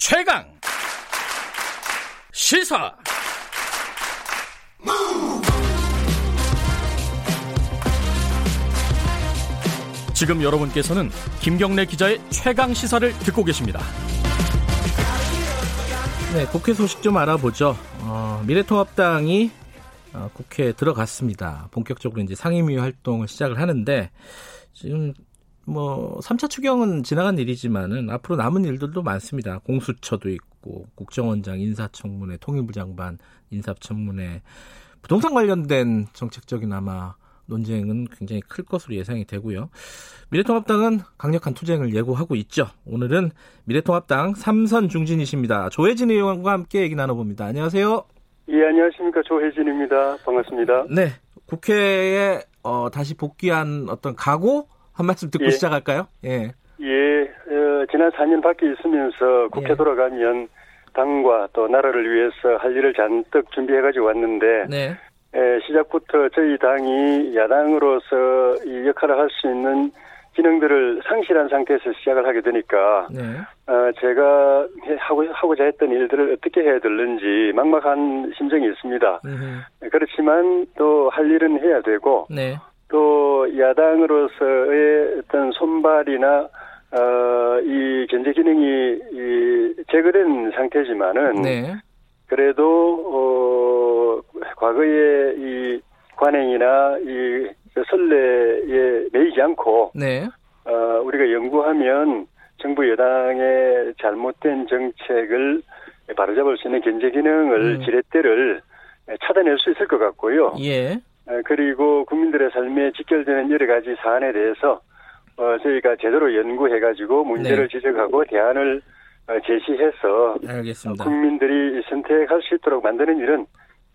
최강 시사 지금 여러분께서는 김경래 기자의 최강 시사를 듣고 계십니다. 네, 국회 소식 좀 알아보죠. 어, 미래통합당이 어, 국회에 들어갔습니다. 본격적으로 이제 상임위 활동을 시작을 하는데 지금 뭐 3차 추경은 지나간 일이지만은 앞으로 남은 일들도 많습니다. 공수처도 있고 국정원장 인사청문회, 통일부 장관 인사청문회, 부동산 관련된 정책적인 아마 논쟁은 굉장히 클 것으로 예상이 되고요. 미래통합당은 강력한 투쟁을 예고하고 있죠. 오늘은 미래통합당 삼선 중진이십니다. 조혜진 의원과 함께 얘기 나눠봅니다. 안녕하세요. 예, 안녕하십니까. 조혜진입니다. 반갑습니다. 네. 국회에 어, 다시 복귀한 어떤 각오 한 말씀 듣고 예. 시작할까요? 예. 예, 어, 지난 4년 밖에 있으면서 국회 예. 돌아가면 당과 또 나라를 위해서 할 일을 잔뜩 준비해가지고 왔는데 네. 에, 시작부터 저희 당이 야당으로서 이 역할을 할 수 있는 기능들을 상실한 상태에서 시작을 하게 되니까 네. 어, 제가 하고 하고자 했던 일들을 어떻게 해야 될는지 막막한 심정이 있습니다. 네. 그렇지만 또 할 일은 해야 되고 네. 또 야당으로서의 어떤 손발이나 어, 이 견제 기능이 이 제거된 상태지만은 네. 그래도 어, 과거의 이 관행이나 이 선례에 매이지 않고 네. 어, 우리가 연구하면 정부 여당의 잘못된 정책을 바로잡을 수 있는 견제 기능을 음. 지렛대를 찾아낼 수 있을 것 같고요. 예. 어, 그리고 국민들의 삶에 직결되는 여러 가지 사안에 대해서 어, 저희가 제대로 연구해가지고 문제를 네. 지적하고 대안을 어, 제시해서 알겠습니다. 국민들이 선택할 수 있도록 만드는 일은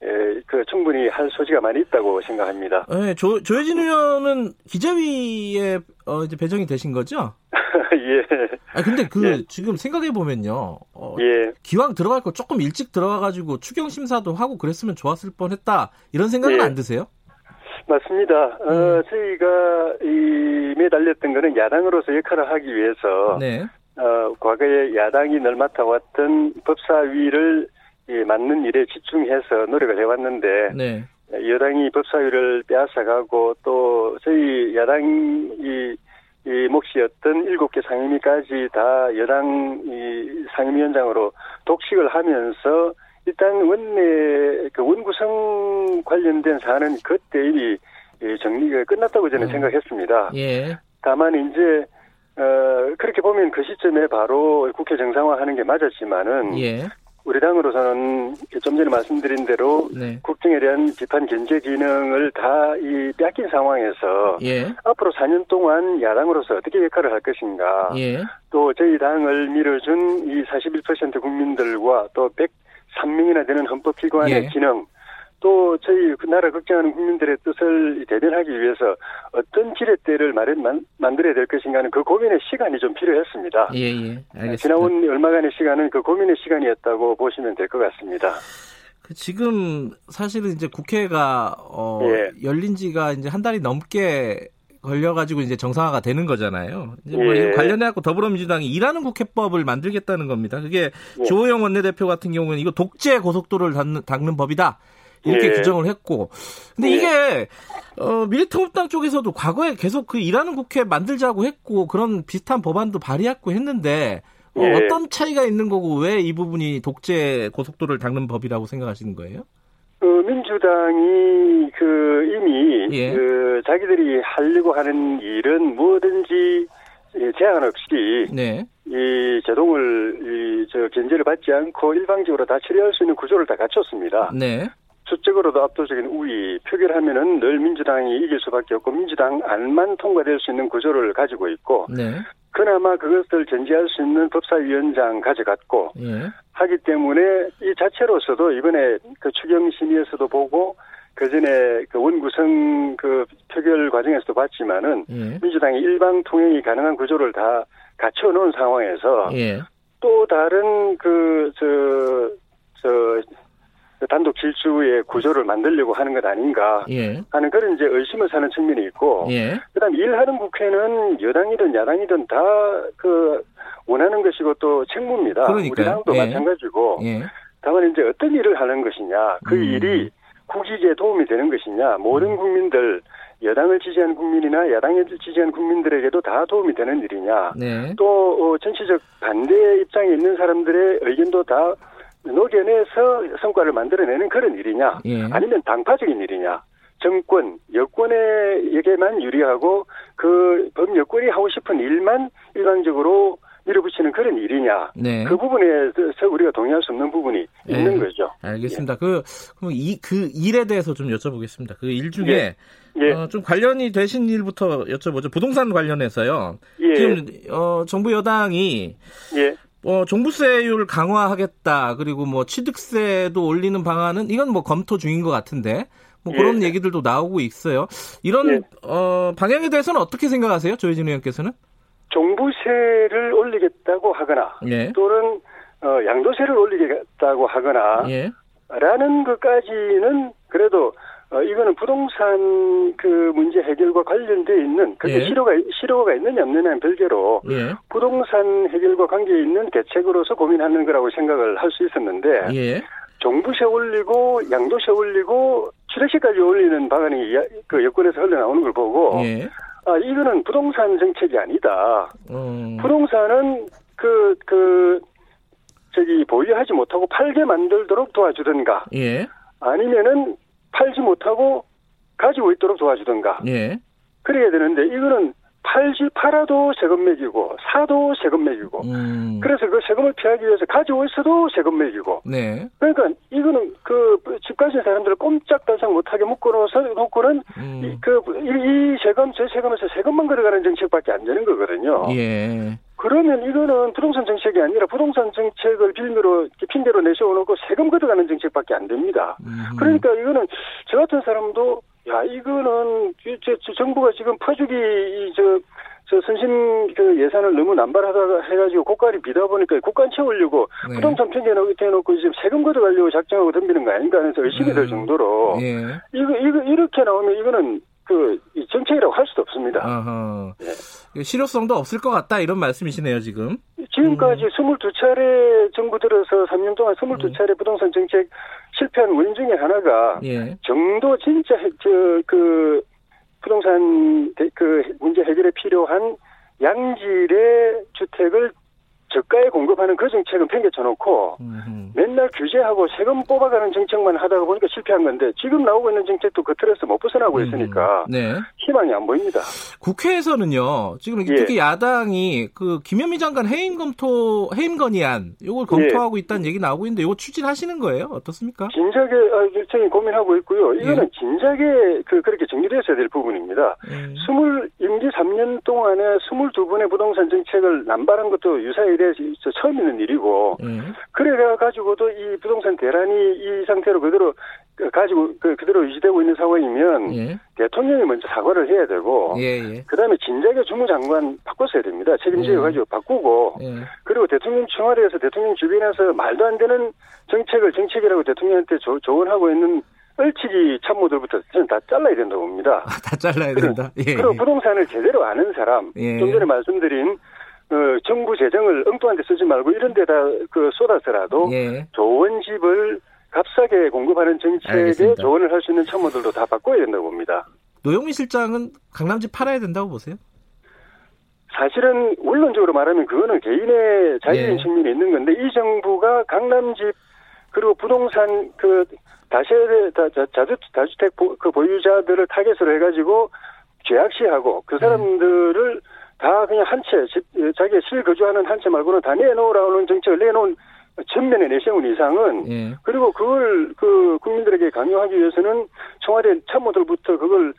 예, 그 충분히 할 소지가 많이 있다고 생각합니다. 네, 조, 조혜진 의원은 기자위에 어, 이제 배정이 되신 거죠? 예. 아 근데 그 예. 지금 생각해 보면요. 어, 예. 기왕 들어갈 거 조금 일찍 들어가 가지고 추경 심사도 하고 그랬으면 좋았을 뻔했다 이런 생각은 예. 안 드세요? 맞습니다. 어, 음. 어, 저희가 이 매달렸던 거는 야당으로서 역할을 하기 위해서 네. 어, 과거에 야당이 늘 맡아왔던 법사위를 이 맞는 일에 집중해서 노력을 해왔는데 네. 여당이 법사위를 빼앗아가고 또 저희 야당이 이 몫이었던 일곱 개 상임위까지 다 여당 이 상임위원장으로 독식을 하면서 일단 원내 그 원구성 관련된 사안은 그때 이미 정리가 끝났다고 저는 음. 생각했습니다. 예. 다만 이제 어 그렇게 보면 그 시점에 바로 국회 정상화하는 게 맞았지만은 예. 우리 당으로서는 좀 전에 말씀드린 대로 네. 국정에 대한 비판 견제 기능을 다 이 뺏긴 상황에서 예. 앞으로 4년 동안 야당으로서 어떻게 역할을 할 것인가 예. 또 저희 당을 밀어준 이 41% 국민들과 또 103명이나 되는 헌법기관의 예. 기능 또 저희 그 나라 걱정하는 국민들의 뜻을 대변하기 위해서 어떤 지렛대를 마련, 만, 만들어야 될 것인가는 그 고민의 시간이 좀 필요했습니다. 예, 예. 알겠습니다. 지나온 얼마간의 시간은 그 고민의 시간이었다고 보시면 될 것 같습니다. 그 지금 사실은 이제 국회가 어, 예. 열린 지가 이제 한 달이 넘게 걸려가지고 이제 정상화가 되는 거잖아요. 이제 뭐 예. 관련해갖고 더불어민주당이 일하는 국회법을 만들겠다는 겁니다. 그게 예. 조호영 원내대표 같은 경우는 이거 독재 고속도로를 닦는, 닦는 법이다. 이렇게 예. 규정을 했고. 근데 예. 이게 어, 미래통합당 쪽에서도 과거에 계속 그 일하는 국회 만들자고 했고 그런 비슷한 법안도 발의했고 했는데 어, 예. 어떤 차이가 있는 거고 왜 이 부분이 독재 고속도로를 닦는 법이라고 생각하시는 거예요? 그 민주당이 그 이미 예. 그 자기들이 하려고 하는 일은 뭐든지 제한 없이 네. 이 제동을 이 저 견제를 받지 않고 일방적으로 다 처리할 수 있는 구조를 다 갖췄습니다. 네. 수적으로도 압도적인 우위 표결하면은 늘 민주당이 이길 수밖에 없고 민주당 안만 통과될 수 있는 구조를 가지고 있고 네. 그나마 그것을 전제할 수 있는 법사위원장 가져갔고 예. 하기 때문에 이 자체로서도 이번에 그 추경 심의에서도 보고 그 전에 그 원구성 그 표결 과정에서도 봤지만은 예. 민주당이 일방 통행이 가능한 구조를 다 갖춰 놓은 상황에서 예. 또 다른 그저저 그 단독 질주의 구조를 만들려고 하는 것 아닌가 예. 하는 그런 이제 의심을 사는 측면이 있고 예. 그다음 일하는 국회는 여당이든 야당이든 다 그 원하는 것이고 또 책무입니다. 그러니까요. 우리 당도 예. 마찬가지고 예. 다만 이제 어떤 일을 하는 것이냐 그 음. 일이 국익에 도움이 되는 것이냐 모든 음. 국민들 여당을 지지한 국민이나 야당을 지지한 국민들에게도 다 도움이 되는 일이냐 네. 또 어, 정치적 반대 입장에 있는 사람들의 의견도 다 녹여내서 성과를 만들어내는 그런 일이냐 예. 아니면 당파적인 일이냐 정권 여권에게만 유리하고 그 범여권이 하고 싶은 일만 일방적으로 밀어붙이는 그런 일이냐. 네. 그 부분에서 우리가 동의할 수 없는 부분이 네. 있는 거죠. 알겠습니다. 예. 그, 그럼 이, 그 일에 대해서 좀 여쭤보겠습니다. 그 일 중에 예. 예. 어, 좀 관련이 되신 일부터 여쭤보죠. 부동산 관련해서요. 예. 지금, 어, 정부 여당이 예. 어, 종부세율 강화하겠다. 그리고 뭐 취득세도 올리는 방안은 이건 뭐 검토 중인 것 같은데 뭐 그런 예. 얘기들도 나오고 있어요. 이런 예. 어, 방향에 대해서는 어떻게 생각하세요? 조혜진 의원께서는? 종부세를 올리겠다고 하거나 예. 또는 어, 양도세를 올리겠다고 하거나 예. 라는 것까지는 그래도 어, 이거는 부동산 그 문제 해결과 관련돼 있는 그게 예. 실효가 실효가 있느냐 없느냐는 별개로 예. 부동산 해결과 관계 있는 대책으로서 고민하는 거라고 생각을 할 수 있었는데 예. 종부세 올리고 양도세 올리고 취득세까지 올리는 방안이 그 여권에서 흘러나오는 걸 보고 예. 아 이거는 부동산 정책이 아니다. 음. 부동산은 그그 그 저기 보유하지 못하고 팔게 만들도록 도와주든가. 예. 아니면은 팔지 못하고 가지고 있도록 도와주든가. 예. 그래야 되는데 이거는 팔지 팔아도 세금 매기고 사도 세금 매기고 음. 그래서 그 세금을 피하기 위해서 가지고 있어도 세금 매기고 네. 그러니까 이거는 그 집 가진 사람들을 꼼짝달싹 못하게 묶어놓아서 놓고는 음. 그이 이 세금 저 세금에서 세금만 걸어가는 정책밖에 안 되는 거거든요. 예. 그러면 이거는 부동산 정책이 아니라 부동산 정책을 빌미로 핑계로 내세워놓고 세금 걷어가는 정책밖에 안 됩니다. 음. 그러니까 이거는 저 같은 사람도 야 이거는 저, 저 정부가 지금 퍼주기 저, 저 선심 그 예산을 너무 남발하다 해가지고 고가리 비다 보니까 국간 채우려고 네. 부동산 대놓고 지금 세금 걷어가려고 작정하고 덤비는 거 아닌가 하면서 의심이 음. 될 정도로 예. 이거 이거 이렇게 나오면 이거는 그 정책이라고 할 수도 없습니다. 예. 실효성도 없을 것 같다 이런 말씀이시네요 지금. 지금까지 음. 22차례 정부 들어서 3년 동안 22차례 음. 부동산 정책 실패한 원인 중에 하나가 예. 정도 진짜 저 그 부동산 그 문제 해결에 필요한 양질의 주택을 저가에 공급하는 그 정책은 팽개쳐 놓고 음흠. 맨날 규제하고 세금 뽑아가는 정책만 하다가 보니까 실패한 건데 지금 나오고 있는 정책도 그 틀에서 못 벗어나고 있으니까 네. 희망이 안 보입니다. 국회에서는요 지금 예. 특히 야당이 그 김현미 장관 해임 검토 해임 건의안 이걸 검토하고 예. 있다는 얘기 나오고 있는데 이거 추진하시는 거예요? 어떻습니까? 진작에 아, 일정히 고민하고 있고요. 이거는 예. 진작에 그 그렇게 정리됐어야 될 부분입니다. 예. 스물 임기 3년 동안에 22분의 부동산 정책을 남발한 것도 유사일에 게 처음 있는 일이고 음. 그래 가지고도 이 부동산 대란이 이 상태로 그대로 가지고 그 그대로 유지되고 있는 상황이면 예. 대통령이 먼저 사과를 해야 되고 예, 예. 그다음에 진작에 주무장관 바꿨어야 됩니다. 책임지어 가지고 예. 바꾸고 예. 그리고 대통령 청와대에서 대통령 주변에서 말도 안 되는 정책을 정책이라고 대통령한테 조, 조언하고 있는 얼치기 참모들부터 저는 다 잘라야 된다고 봅니다. 아, 다 잘라야 된다. 예, 그리고 부동산을 제대로 아는 사람, 좀 전에 말씀드린 어, 정부 재정을 엉뚱한 데 쓰지 말고 이런 데다 그 쏟아서라도 예. 좋은 집을 값싸게 공급하는 정책에 알겠습니다. 조언을 할 수 있는 참모들도 다 바꿔야 된다고 봅니다. 노영민 실장은 강남집 팔아야 된다고 보세요? 사실은 원론적으로 말하면 그거는 개인의 자유인 예. 측면이 있는 건데 이 정부가 강남집 그리고 부동산 그 다세대 자주 다주택 그 보유자들을 타겟으로 해가지고 죄악시하고 그 사람들을 음. 다 그냥 한 채, 자기가 실거주하는 한 채 말고는 다 내놓으라는 정책을 내놓은 전면에 내세운 이상은 예. 그리고 그걸 그 국민들에게 강요하기 위해서는 청와대 참모들부터 그걸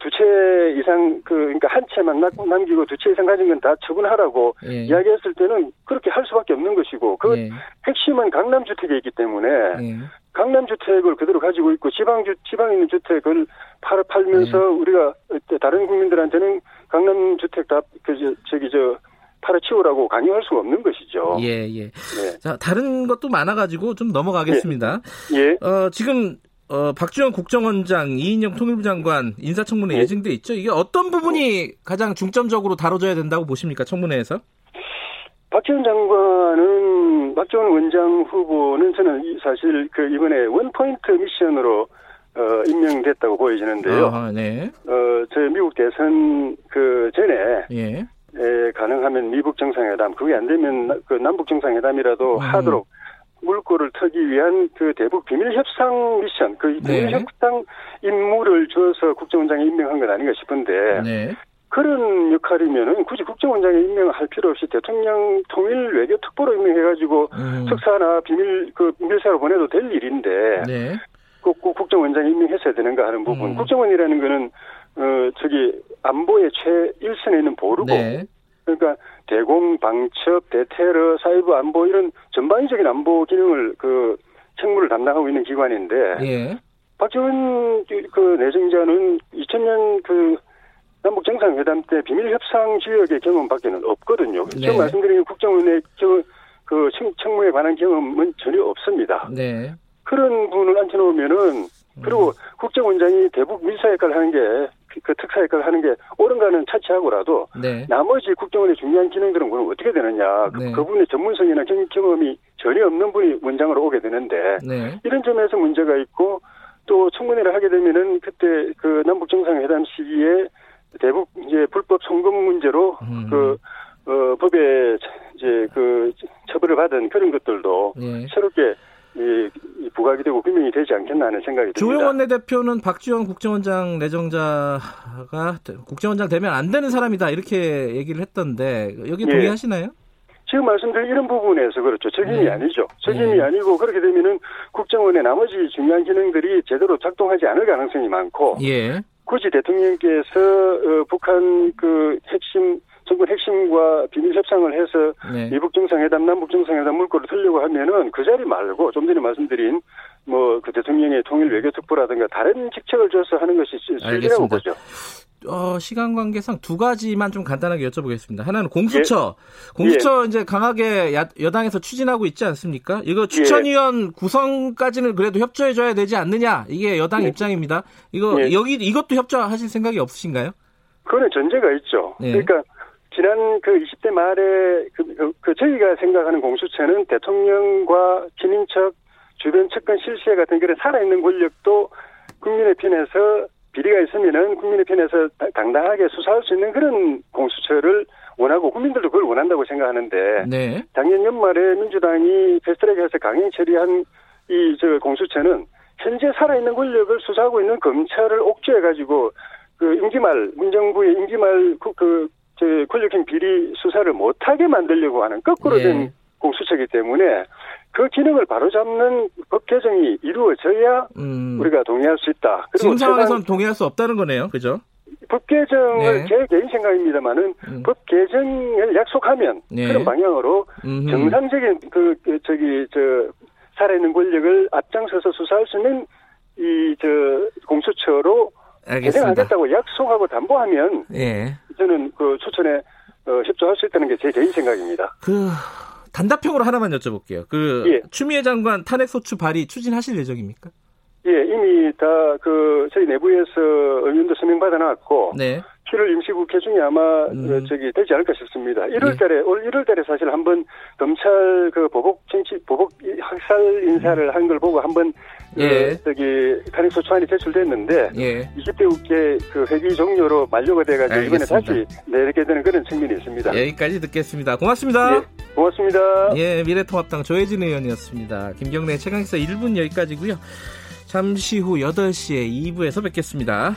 두 채 이상 그 그러니까 한 채만 남기고 두 채 이상 가진 건 다 처분하라고 예. 이야기했을 때는 그렇게 할 수밖에 없는 것이고 그 예. 핵심은 강남 주택에 있기 때문에 예. 강남 주택을 그대로 가지고 있고 지방 주 지방에 있는 주택을 팔 팔면서 예. 우리가 다른 국민들한테는 강남 주택 다 그 저기 저 팔아치우라고 강요할 수가 없는 것이죠. 예, 예. 네. 자, 다른 것도 많아가지고 좀 넘어가겠습니다. 예. 예. 어, 지금 어, 박주영 국정원장, 이인영 통일부 장관 인사청문회 네. 예정돼 있죠. 이게 어떤 부분이 가장 중점적으로 다뤄져야 된다고 보십니까? 청문회에서? 박지원 장관은 박지원 원장 후보는 저는 사실 그 이번에 원포인트 미션으로 어, 임명됐다고 보여지는데요. 아, 네. 어, 저 미국 대선 그 전에 예. 에, 가능하면 미국 정상회담, 그게 안 되면 그 남북 정상회담이라도 음. 하도록 물꼬를 터기 위한 그 대북 비밀 협상 미션, 그 비밀 네. 협상 임무를 줘서 국정원장이 임명한 건 아닌가 싶은데 네. 그런 역할이면은 굳이 국정원장에 임명할 필요 없이 대통령 통일 외교 특보로 임명해가지고 음. 특사나 비밀 그 비밀사로 보내도 될 일인데 네. 꼭, 꼭 국정원장이 임명했어야 되는가 하는 부분. 음. 국정원이라는 거는 어 저기 안보의 최일선에 있는 보루고 네. 그러니까 대공, 방첩, 대테러, 사이버 안보 이런 전반적인 안보 기능을 그 책무를 담당하고 있는 기관인데 예. 박지원 그 내정자는 2000년 그 남북 정상회담 때 비밀 협상 지역의 경험밖에는 없거든요. 네. 지금 말씀드린 국정원의 저, 그 책무에 관한 경험은 전혀 없습니다. 네. 그런 분을 앉혀놓으면은 그리고 음. 국정원장이 대북 밀사 역할을 하는 게 그 특사 역할을 하는 게 옳은가는 차치하고라도 네. 나머지 국정원의 중요한 기능들은 그럼 어떻게 되느냐 그, 네. 그, 분의 전문성이나 경험이 전혀 없는 분이 원장으로 오게 되는데 네. 이런 점에서 문제가 있고 또 청문회를 하게 되면은 그때 그 남북 정상회담 시기에 대북 이제 불법 송금 문제로 음. 그 어, 법에 이제 그 처벌을 받은 그런 것들도 네. 새롭게 이, 이 부각이 되고 규명이 되지 않겠나 하는 생각이 듭니다. 조영원 내대표는 박지원 국정원장 내정자가 국정원장 되면 안 되는 사람이다 이렇게 얘기를 했던데 여기 예. 동의하시나요? 지금 말씀드린 이런 부분에서 그렇죠. 적임이 네. 아니죠. 적임이 네. 아니고 그렇게 되면은 국정원의 나머지 중요한 기능들이 제대로 작동하지 않을 가능성이 많고 예. 굳이 대통령께서 어, 북한 그 핵심 정권 핵심과 비밀 협상을 해서 네. 미북 정상회담, 남북 정상회담 물꼬를 틀려고 하면은 그 자리 말고 좀 전에 말씀드린 뭐 그 대통령의 통일 외교 특보라든가 다른 직책을 줘서 하는 것이 실리라고 보죠. 어, 시간 관계상 두 가지만 좀 간단하게 여쭤보겠습니다. 하나는 공수처. 예. 공수처 예. 이제 강하게 야, 여당에서 추진하고 있지 않습니까? 이거 추천위원 예. 구성까지는 그래도 협조해줘야 되지 않느냐? 이게 여당 예. 입장입니다. 이거 예. 여기 이것도 협조하실 생각이 없으신가요? 그거는 전제가 있죠. 예. 그러니까 지난 그 20대 말에 그, 그, 그 저희가 생각하는 공수처는 대통령과 친인척 주변 측근 실시에 같은 그런 살아있는 권력도 국민의 편에서 비리가 있으면은 국민의 편에서 당당하게 수사할 수 있는 그런 공수처를 원하고 국민들도 그걸 원한다고 생각하는데 네. 작년 연말에 민주당이 패스트트랙에서 강행 처리한 이 저 공수처는 현재 살아있는 권력을 수사하고 있는 검찰을 옥죄해 가지고 그 임기말 문정부의 임기말 그, 그 권력형 비리 수사를 못하게 만들려고 하는 거꾸로 된 네. 공수처이기 때문에 그 기능을 바로잡는 법 개정이 이루어져야 음. 우리가 동의할 수 있다. 지금 상황에서는 동의할 수 없다는 거네요. 그죠? 법 개정을 네. 제 개인 생각입니다만은 음. 법 개정을 약속하면 네. 그런 방향으로 음흠. 정상적인 그, 그 저기 저 살아있는 권력을 앞장서서 수사할 수 있는 이 저 공수처로 개정하겠다고 약속하고 담보하면 예. 저는 그 추천에 어, 협조할 수 있다는 게 제 개인 생각입니다. 그 단답형으로 하나만 여쭤볼게요. 그 예. 추미애 장관 탄핵 소추 발의 추진하실 예정입니까? 예, 이미 다 그 저희 내부에서 의원도 서명 받아놨고 네. 7월 임시국회 중에 아마 음. 그 저기 되지 않을까 싶습니다. 1월달에 예. 올 1월달에 사실 한번 검찰 그 보복 정치 보복 학살 인사를 한 걸 보고 한번 그 예. 그 저기 탄핵 소추안이 제출됐는데 예. 20대 국회 그 회기 종료로 만료가 돼가지고 이번에 다시 내게 되는 그런 측면이 있습니다. 여기까지 듣겠습니다. 고맙습니다. 예, 고맙습니다. 예, 미래통합당 조혜진 의원이었습니다. 김경래 최강기사 1분 여기까지고요. 잠시 후 8시에 2부에서 뵙겠습니다.